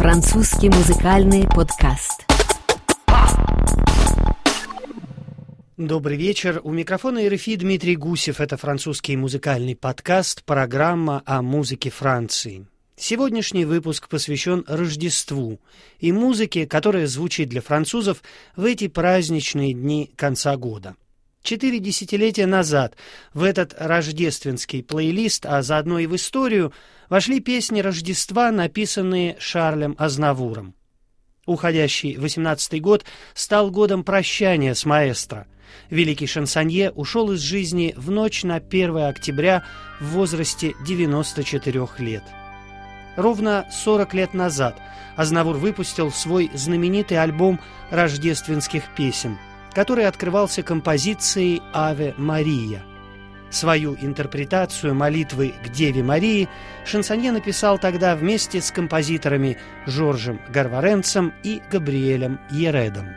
Французский музыкальный подкаст. Добрый вечер. У микрофона РФИ Дмитрий Гусев. Это французский музыкальный подкаст, программа о музыке Франции. Сегодняшний выпуск посвящен Рождеству и музыке, которая звучит для французов в эти праздничные дни конца года. Четыре десятилетия назад в этот рождественский плейлист, а заодно и в историю, вошли песни Рождества, написанные Шарлем Азнавуром. Уходящий 18-й год стал годом прощания с маэстро. Великий шансонье ушел из жизни в ночь на 1 октября в возрасте 94 лет. Ровно 40 лет назад Азнавур выпустил свой знаменитый альбом рождественских песен – который открывался композицией «Аве Мария». Свою интерпретацию молитвы к Деве Марии Шансонье написал тогда вместе с композиторами Жоржем Гарваренцем и Габриэлем Ередом.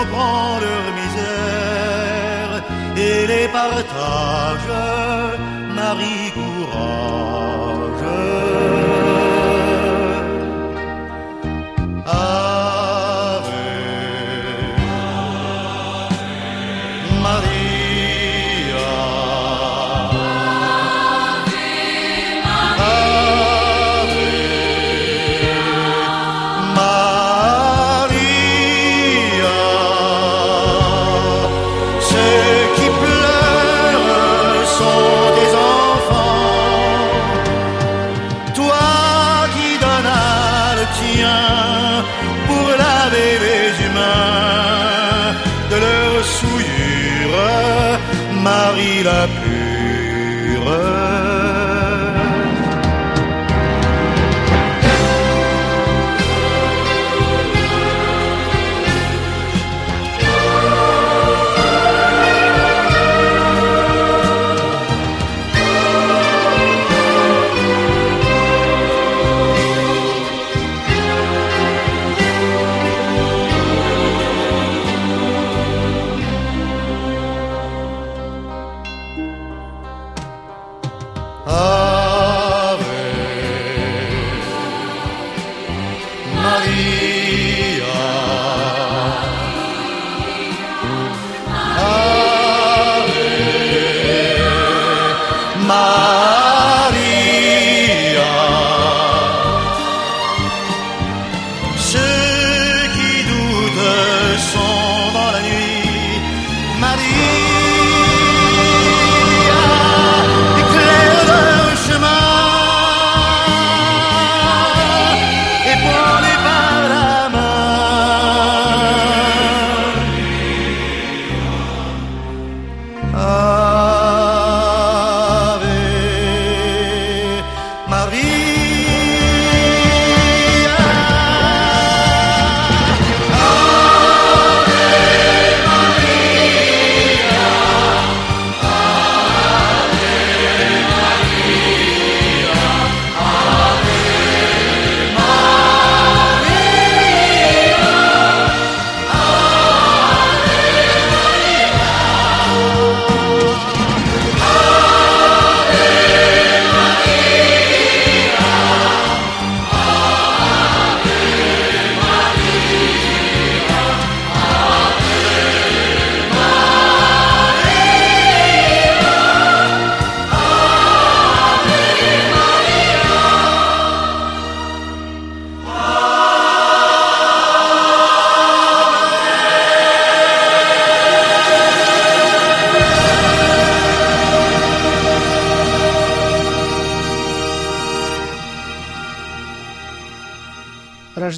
Comprends leur misère. Et les partage, Marie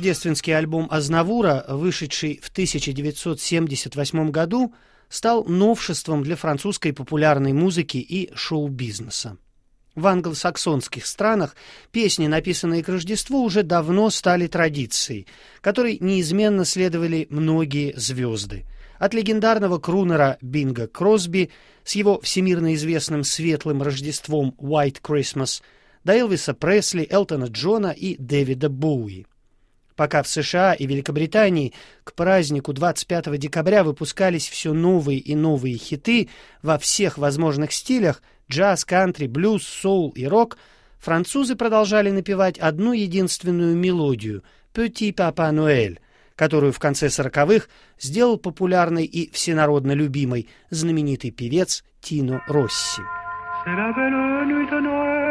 Рождественский альбом Азнавура, вышедший в 1978 году, стал новшеством для французской популярной музыки и шоу-бизнеса. В англосаксонских странах песни, написанные к Рождеству, уже давно стали традицией, которой неизменно следовали многие звезды. От легендарного крунера Бинга Кросби с его всемирно известным светлым Рождеством «White Christmas» до Элвиса Пресли, Элтона Джона и Дэвида Боуи. Пока в США и Великобритании к празднику 25 декабря выпускались все новые и новые хиты во всех возможных стилях – джаз, кантри, блюз, соул и рок – французы продолжали напевать одну единственную мелодию «Petit Papa Noël», которую в конце сороковых сделал популярной и всенародно любимой знаменитый певец Тино Росси. la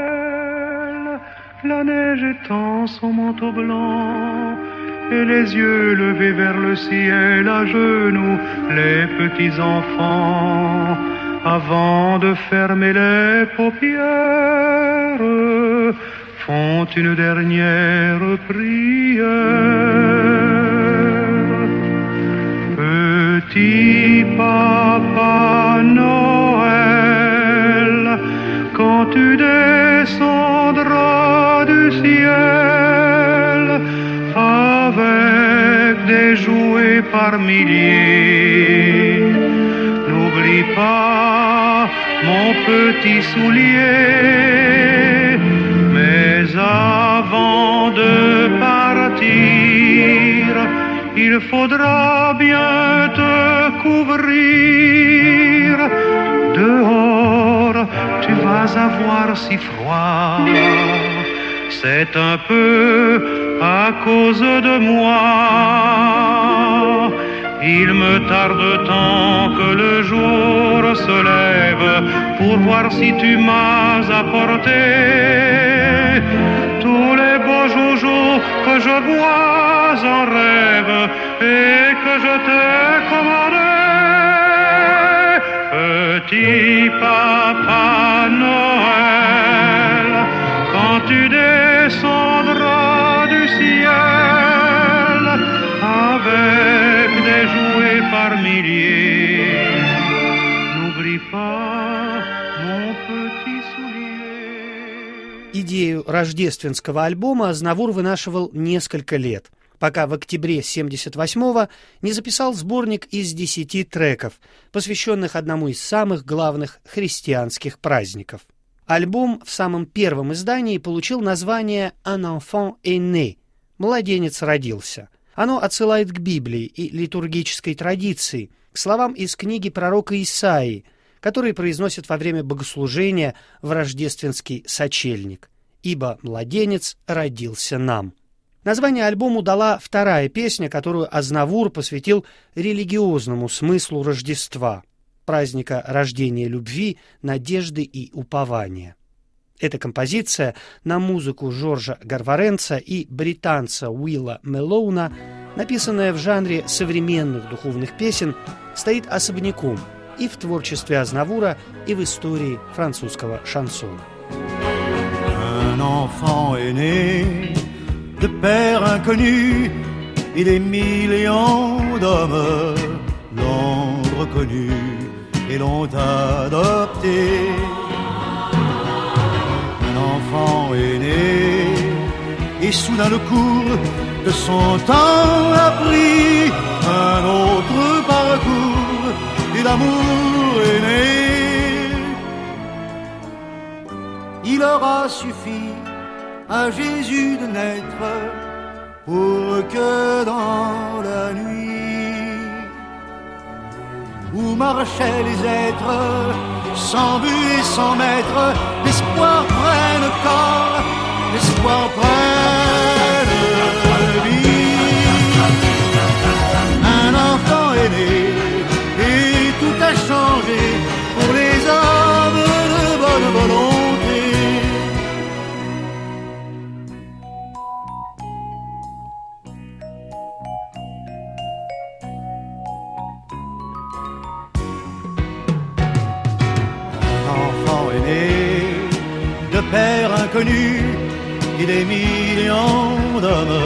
neige étend son manteau blanc et les yeux levés vers le ciel à genoux les petits enfants avant de fermer les paupières font une dernière prière. Petit papa Noël quand tu par milliers. N'oublie pas mon petit soulier, mais avant de partir, il faudra bien te couvrir. Dehors, tu vas avoir si froid c'est un peu à cause de moi. Il me tarde tant que le jour se lève pour voir si tu m'as apporté tous les beaux joujoux que je vois en rêve et que je t'ai commandé. Petit papa Идею рождественского альбома Азнавур вынашивал несколько лет – пока в октябре 78-го не записал сборник из десяти треков, посвященных одному из самых главных христианских праздников. Альбом в самом первом издании получил название «Un enfant est né» – «Младенец родился». Оно отсылает к Библии и литургической традиции, к словам из книги пророка Исаии, которые произносят во время богослужения в рождественский сочельник. «Ибо младенец родился нам». Название альбому дала вторая песня, которую Азнавур посвятил религиозному смыслу Рождества – праздника рождения любви, надежды и упования. Эта композиция на музыку Жоржа Гарваренца и британца Уилла Мелоуна, написанная в жанре современных духовных песен, стоит особняком и в творчестве Азнавура, и в истории французского шансона. Enfant est né de père inconnu, et des millions d'hommes l'ont reconnu. et l'ont adopté. Un enfant est né et soudain le cours de son temps a pris un autre parcours et l'amour est né. Il aura suffi à Jésus de naître pour que dans la nuit où marchaient les êtres, sans but et sans maître, l'espoir prenne corps, l'espoir prenne enfant est né de père inconnu et des millions d'hommes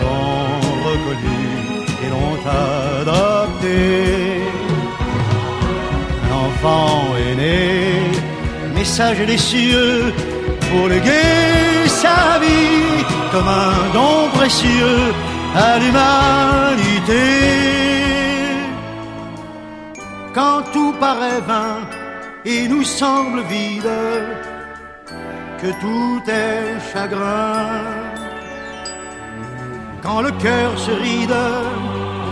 l'ont reconnu et l'ont adopté. Un enfant est aîné, message des cieux pour léguer sa vie comme un don précieux à l'humanité. Quand tout paraît vain, et nous semble vide, que tout est chagrin. Quand le cœur se ride,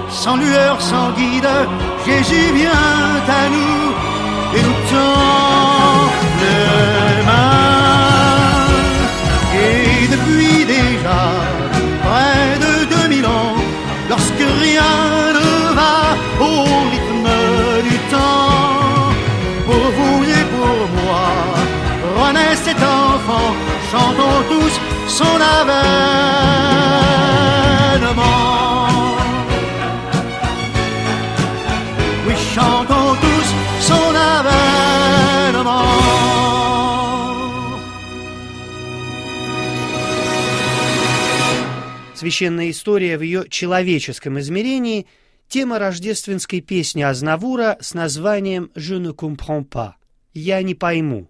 sans lueur, sans guide, Jésus vient à nous et nous tend les mains. Et depuis déjà près de 2000 ans, lorsque rien ne va au rythme du temps, renaît cet enfant, chantons tous son avènement. Oui, chantons tous son avènement. Священная история в ее человеческом измерении – тема рождественской песни Азнавура с названием «Je ne comprends pas» – «Я не пойму».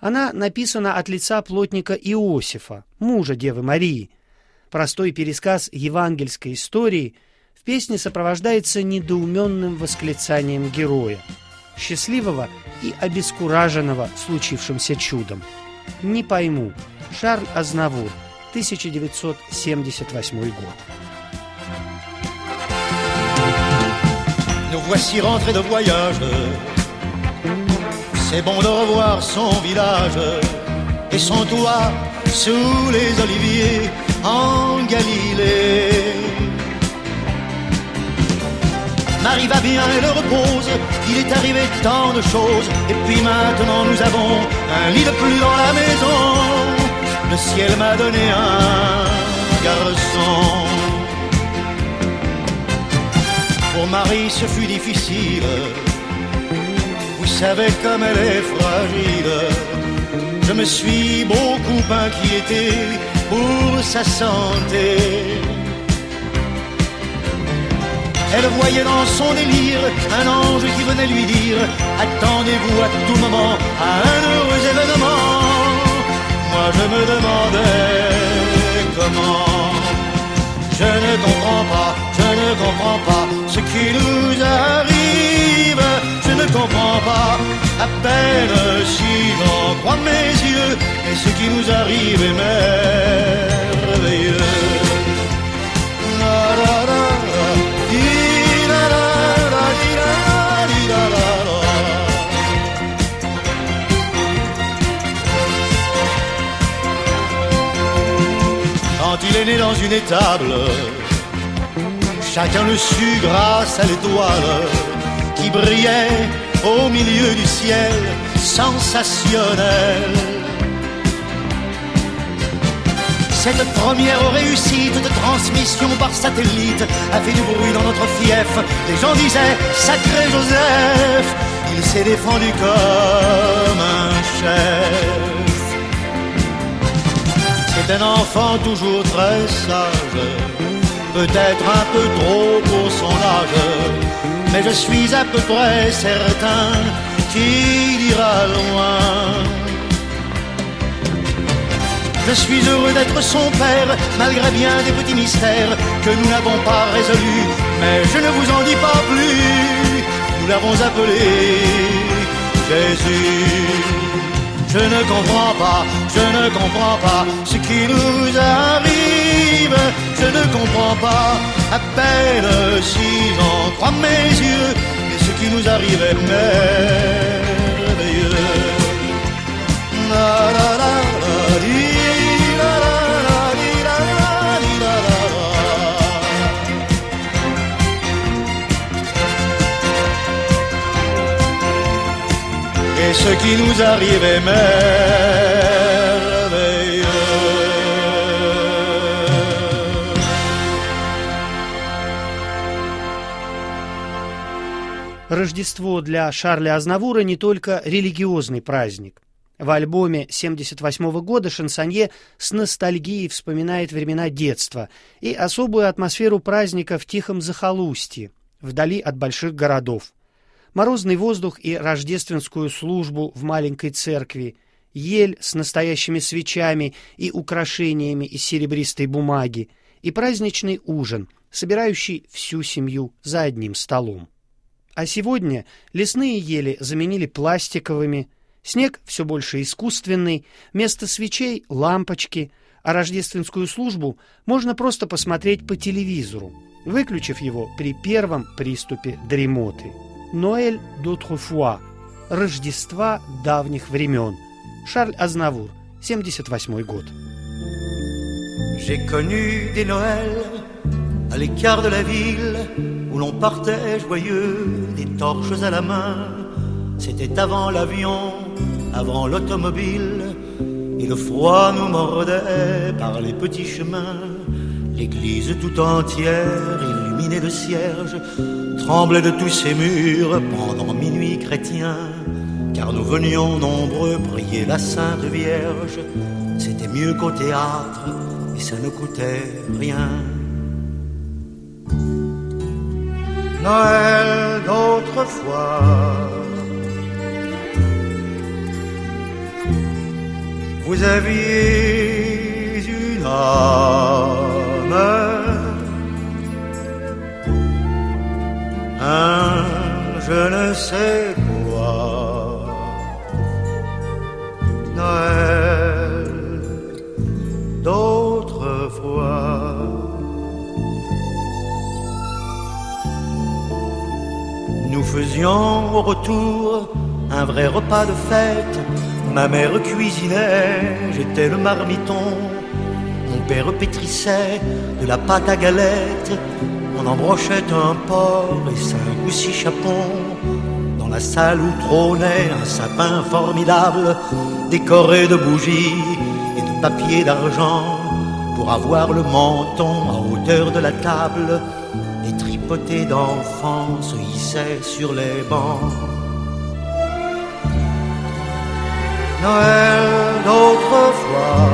Она написана от лица плотника Иосифа, мужа Девы Марии. Простой пересказ евангельской истории в песне сопровождается недоуменным восклицанием героя, счастливого и обескураженного случившимся чудом. «Не пойму» Шарль Азнавур, 1978 год. Nous voici rentrés de voyage. C'est bon de revoir son village et son toit sous les oliviers en Galilée. Marie va bien, elle repose. Il est arrivé tant de choses. Et puis maintenant, nous avons un lit de plus dans la maison. Le ciel m'a donné un garçon. Pour Marie, ce fut difficile. Savez comme elle est fragile. Je me suis beaucoup inquiété pour sa santé. Elle voyait dans son délire un ange qui venait lui dire Attendez-vous à tout moment à un heureux événement. Moi je me demandais comment. Je ne comprends pas, je ne comprends pas ce qui nous arrive. Ne comprends pas à peine si j'en crois mes yeux. Et ce qui nous arrive est merveilleux. Quand il est né dans une étable, chacun le sut grâce à l'étoile qui brillait au milieu du ciel sensationnel. Cette première réussite de transmission par satellite a fait du bruit dans notre fief. Les gens disaient Sacré Joseph, il s'est défendu comme un chef. C'est un enfant toujours très sage, peut-être un peu trop pour son âge, mais je suis à peu près certain qu'il ira loin. Je suis heureux d'être son père, malgré bien des petits mystères que nous n'avons pas résolus, mais je ne vous en dis pas plus. Nous l'avons appelé Jésus. Je ne comprends pas, je ne comprends pas ce qui nous arrive. Je ne comprends pas, à peine si j'en crois mes yeux. Et ce qui nous arrive est merveilleux. Et ce qui nous arrive est merveilleux. Рождество для Шарля Азнавура не только религиозный праздник. В альбоме 78 года шансонье с ностальгией вспоминает времена детства и особую атмосферу праздника в тихом захолустье, вдали от больших городов. Морозный воздух и рождественскую службу в маленькой церкви, ель с настоящими свечами и украшениями из серебристой бумаги и праздничный ужин, собирающий всю семью за одним столом. А сегодня лесные ели заменили пластиковыми, снег все больше искусственный, вместо свечей — лампочки, а рождественскую службу можно просто посмотреть по телевизору, выключив его при первом приступе дремоты. «Ноэль d'autrefois» — «Рождества давних времен» Шарль Азнавур, 78 год. J'ai connu des Noëls à l'écart de la ville où l'on partait joyeux, des torches à la main. C'était avant l'avion, avant l'automobile, et le froid nous mordait par les petits chemins. L'église tout entière, illuminée de cierges, tremblait de tous ses murs pendant minuit chrétien, car nous venions nombreux prier la Sainte Vierge. C'était mieux qu'au théâtre, et ça ne coûtait rien. Noël d'autrefois. Vous aviez une âme, un je ne sais quoi. Noël d'autrefois. Faisions au retour un vrai repas de fête. Ma mère cuisinait, j'étais le marmiton. Mon père pétrissait de la pâte à galette. On embrochait un porc et cinq ou six chapons. Dans la salle où trônait un sapin formidable, décoré de bougies et de papier d'argent, pour avoir le menton à hauteur de la table. D'enfants se hissaient sur les bancs. Noël d'autrefois.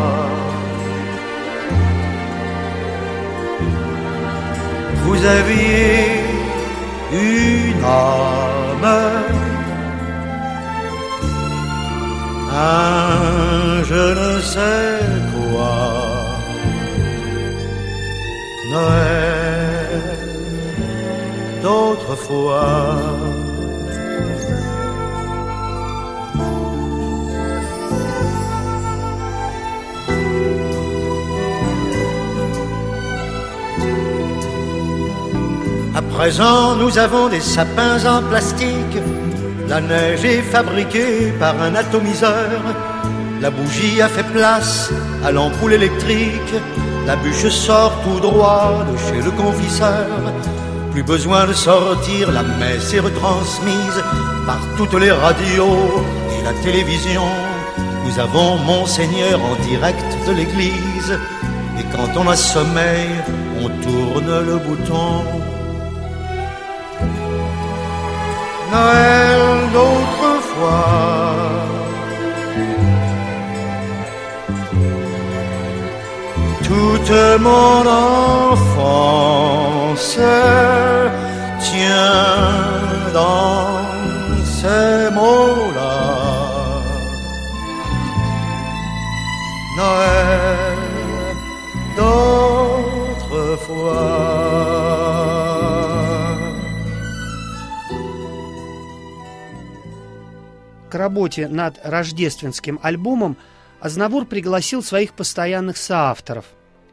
Vous aviez une âme, un je ne sais quoi. Noël d'autrefois. À présent, nous avons des sapins en plastique. La neige est fabriquée par un atomiseur. La bougie a fait place à l'ampoule électrique. La bûche sort tout droit de chez le confiseur. Plus besoin de sortir, la messe est retransmise par toutes les radios et la télévision. Nous avons Monseigneur en direct de l'église. Et quand on a sommeil, on tourne le bouton. Noël d'autrefois. Toute mon enfance tient dans ces mots-là. Noël d'autrefois. К работе над рождественским альбомом Азнавур пригласил своих постоянных соавторов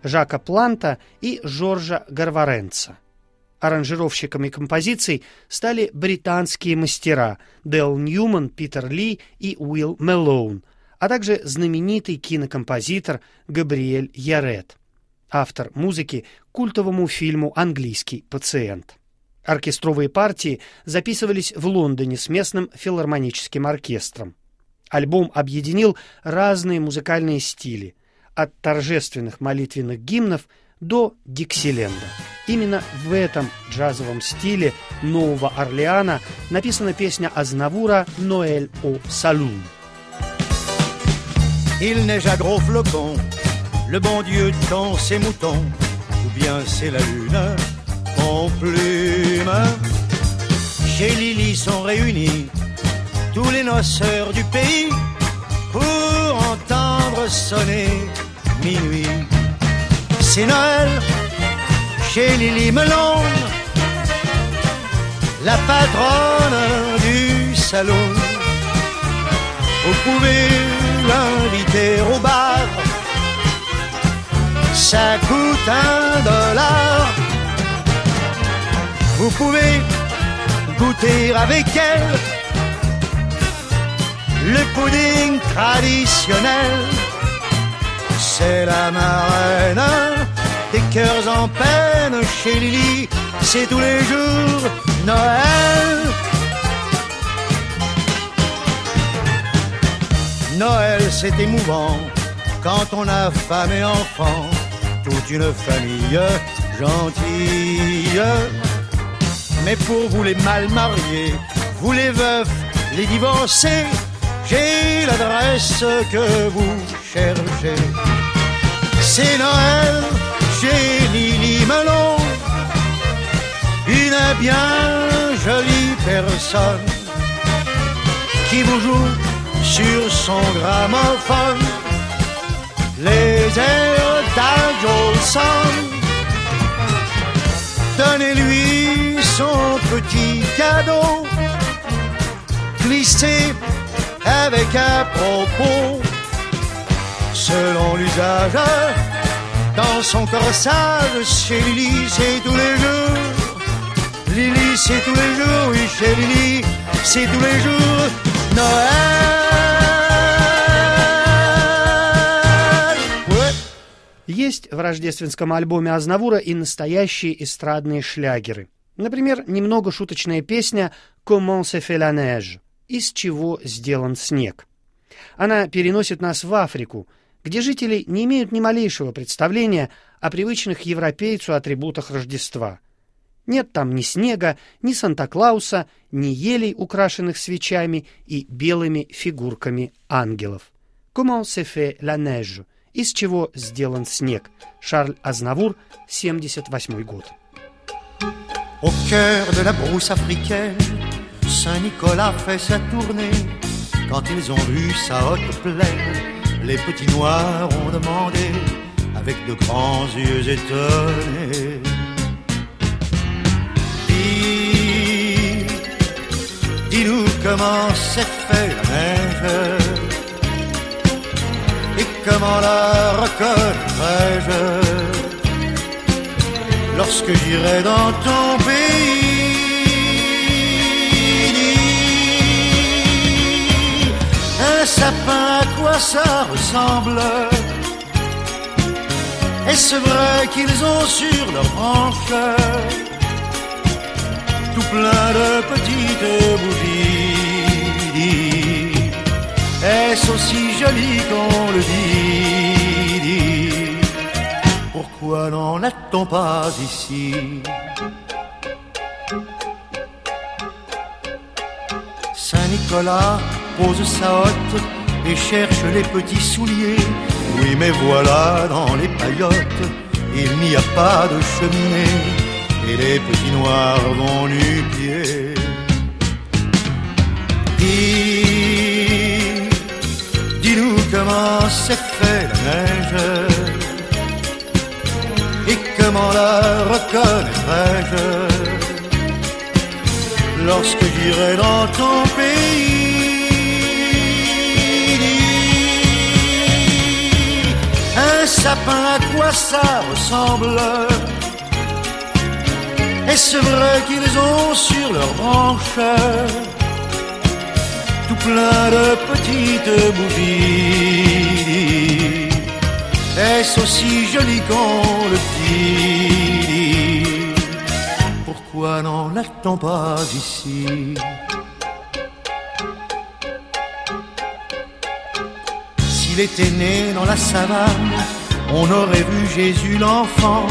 Жака Планта и Жоржа Гарваренца. Аранжировщиками композиций стали британские мастера Дэл Ньюман, Питер Ли и Уилл Мелоун, а также знаменитый кинокомпозитор Габриэль Ярет, автор музыки культовому фильму «Английский пациент». Оркестровые партии записывались в Лондоне с местным филармоническим оркестром. Альбом объединил разные музыкальные стили, от торжественных молитвенных гимнов до Диксиленда. Именно в этом джазовом стиле Нового Орлеана написана песня Азнавура «Ноэль о Салун». Il neige à gros flocons, le bon Dieu tend ses moutons, ou bien c'est la lune en plume. Chez Lily sont réunis tous les noceurs du pays, pour entendre sonner minuit. C'est Noël chez Lily Melon, la patronne du salon. Vous pouvez l'inviter au bar, ça coûte un dollar. Vous pouvez goûter avec elle le pudding traditionnel. C'est la marraine des cœurs en peine chez Lily, c'est tous les jours Noël. Noël, c'est émouvant quand on a femme et enfant, toute une famille gentille. Mais pour vous les mal mariés, vous les veufs, les divorcés, j'ai l'adresse que vous cherchez. C'est Noël chez Lily Melon, une bien jolie personne qui vous joue sur son gramophone les airs d'Adolson. Donnez-lui son petit cadeau, glissé avec un propos, selon l'usage, dans son corsage, chez Lily, c'est tous les jours. Lily, c'est tous les jours, oui, chez Lily, c'est tous les jours. Noël. Ouais. Есть в рождественском альбоме Азнавура и настоящие эстрадные шлягеры. Например, немного шуточная песня «Comment se fait la neige?» «Из чего сделан снег?». Она переносит нас в Африку, где жители не имеют ни малейшего представления о привычных европейцу атрибутах Рождества. Нет там ни снега, ни Санта-Клауса, ни елей, украшенных свечами и белыми фигурками ангелов. «Comment se fait la neige?» «Из чего сделан снег?» Шарль Азнавур, 78 год. Au cœur de la brousse africaine, Saint-Nicolas fait sa tournée. Quand ils ont vu sa haute plaine, les petits noirs ont demandé, avec de grands yeux étonnés. Dis, dis-nous comment s'est fait la neige et comment la reconnaîtrai-je lorsque j'irai dans ton pays. Sapin, à quoi ça ressemble? Est-ce vrai qu'ils ont sur leurs branches tout plein de petites bougies? Est-ce aussi joli qu'on le dit? Pourquoi n'en a-t-on pas ici? Saint-Nicolas pose sa hotte et cherche les petits souliers. Oui, mais voilà, dans les paillotes, il n'y a pas de cheminée et les petits noirs vont nu-pieds. Dis, dis-nous comment s'est fait la neige et comment la reconnaîtrai-je lorsque j'irai dans ton pays. Un sapin, à quoi ça ressemble? Est-ce vrai qu'ils ont sur leurs branches tout plein de petites bougies? Est-ce aussi joli qu'on le dit? Pourquoi n'en a-t-on pas ici? S'il était né dans la savane, on aurait vu Jésus l'enfant,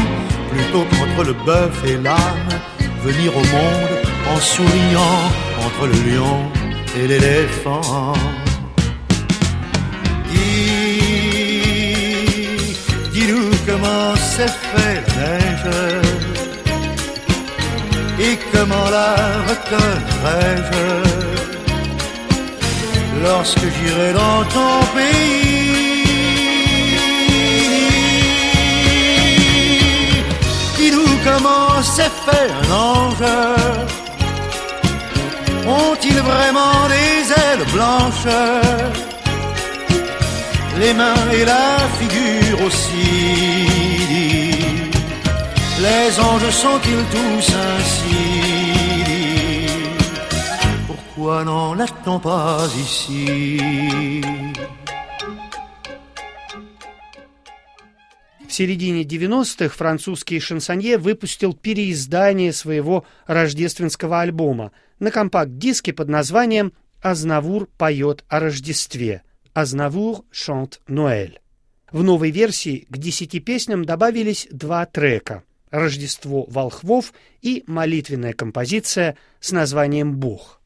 plutôt qu'entre le bœuf et l'âne, venir au monde en souriant entre le lion et l'éléphant. Dis, dis-nous comment s'est fait la et comment la reconnaîtrai-je lorsque j'irai dans ton pays. Dis-nous comment s'est fait un ange. Ont-ils vraiment des ailes blanches? Les mains et la figure aussi. Les anges sont-ils tous ainsi? Pourquoi n'en l'a-t-on pas ici В середине 90-х французский шансонье выпустил переиздание своего рождественского альбома на компакт-диске под названием «Азнавур поет о Рождестве» «Азнавур chante Ноэль». В новой версии к десяти песням добавились два трека «Рождество волхвов» и молитвенная композиция с названием «Бог».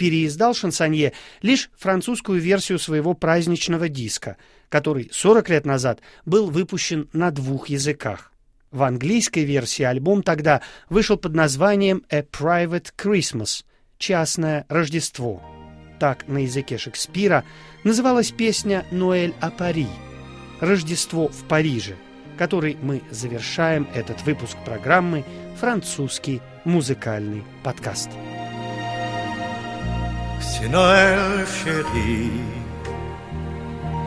Переиздал шансонье лишь французскую версию своего праздничного диска – который 40 лет назад был выпущен на двух языках. В английской версии альбом тогда вышел под названием «A Private Christmas» — «Частное Рождество». Так на языке Шекспира называлась песня «Ноэль о Пари» — «Рождество в Париже», которой мы завершаем этот выпуск программы «Французский музыкальный подкаст». C'est Noël, chérie.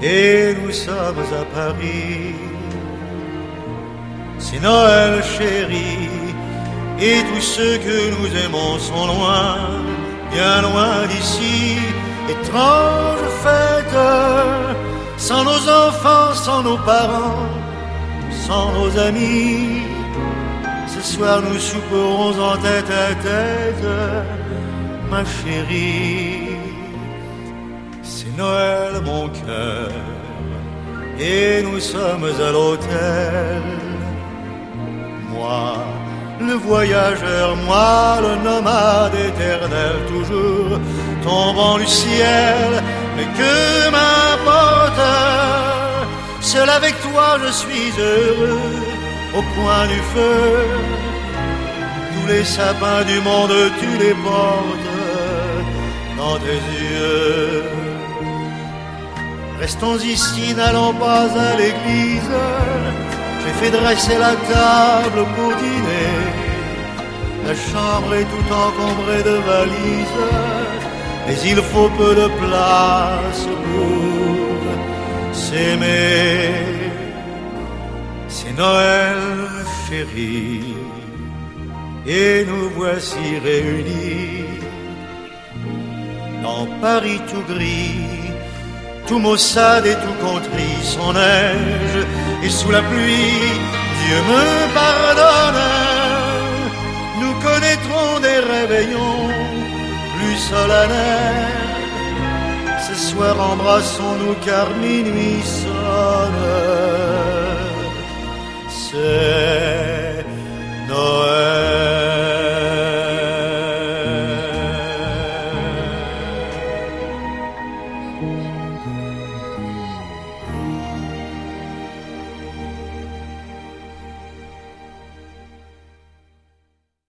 et nous sommes à Paris. C'est Noël chéri, et tous ceux que nous aimons sont loin, bien loin d'ici. Étrange fête, sans nos enfants, sans nos parents, sans nos amis. Ce soir nous souperons en tête à tête, ma chérie. Noël mon cœur et nous sommes à l'hôtel. Moi, le voyageur, moi, le nomade éternel, toujours tombant du ciel, mais que m'importe, seul avec toi je suis heureux, au coin du feu, tous les sapins du monde tu les portes yeux. Restons ici, n'allons pas à l'église. J'ai fait dresser la table pour dîner. La chambre est tout encombrée de valises. Mais il faut peu de place pour s'aimer. C'est Noël, chérie. Et nous voici réunis Paris tout gris tout maussade et tout contrit, son neige et sous la pluie, Dieu me pardonne. Nous connaîtrons des réveillons plus solennels. Ce soir embrassons-nous car minuit sonne. C'est